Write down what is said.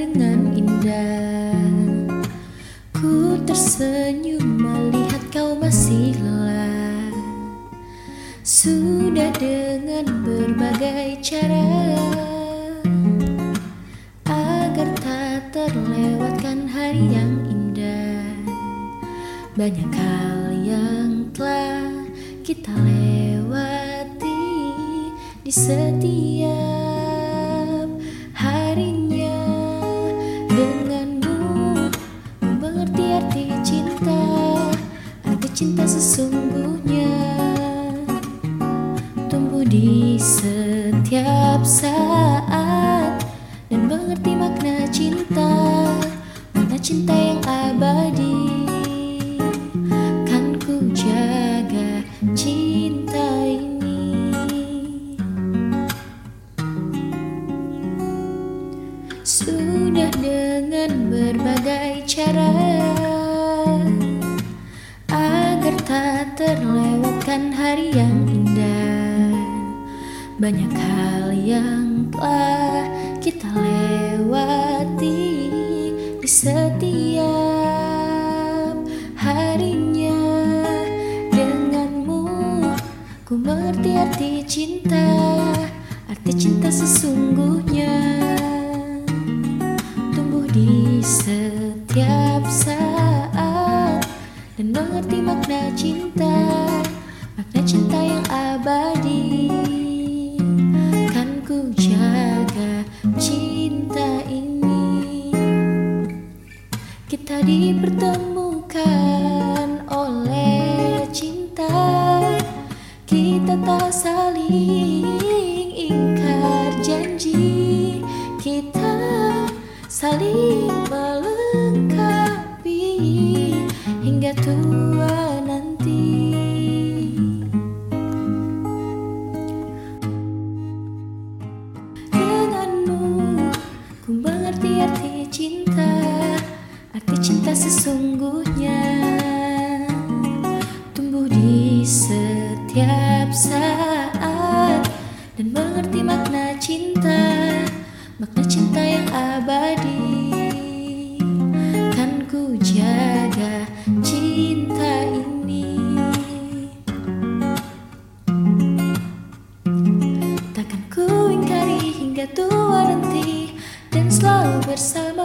dengan indah. Ku tersenyum melihat kau masih lelah. Sudah dengan berbagai cara. Agar tak terlewatkan hari yang indah. Banyak hal yang telah kita lewati di setiap denganmu mengerti arti cinta arti cinta sesungguhnya. Tumbuh di setiap saat dan mengerti makna cinta makna cinta yang abadi. Kan ku jaga cinta ini sudah dengan berbagai cara. Agar tak terlewatkan hari yang indah. Banyak hal yang telah kita lewati di setiap harinya. Denganmu ku mengerti arti cinta. Arti cinta sesungguhnya di setiap saat. Dan mengerti makna cinta makna cinta yang abadi. Kan ku jaga cinta ini. Kita dipertemukan oleh cinta. Kita tak saling setiap saat dan mengerti makna cinta makna cinta yang abadi cinta ini takkan ku ingkari hingga tua nanti dan selalu bersamamu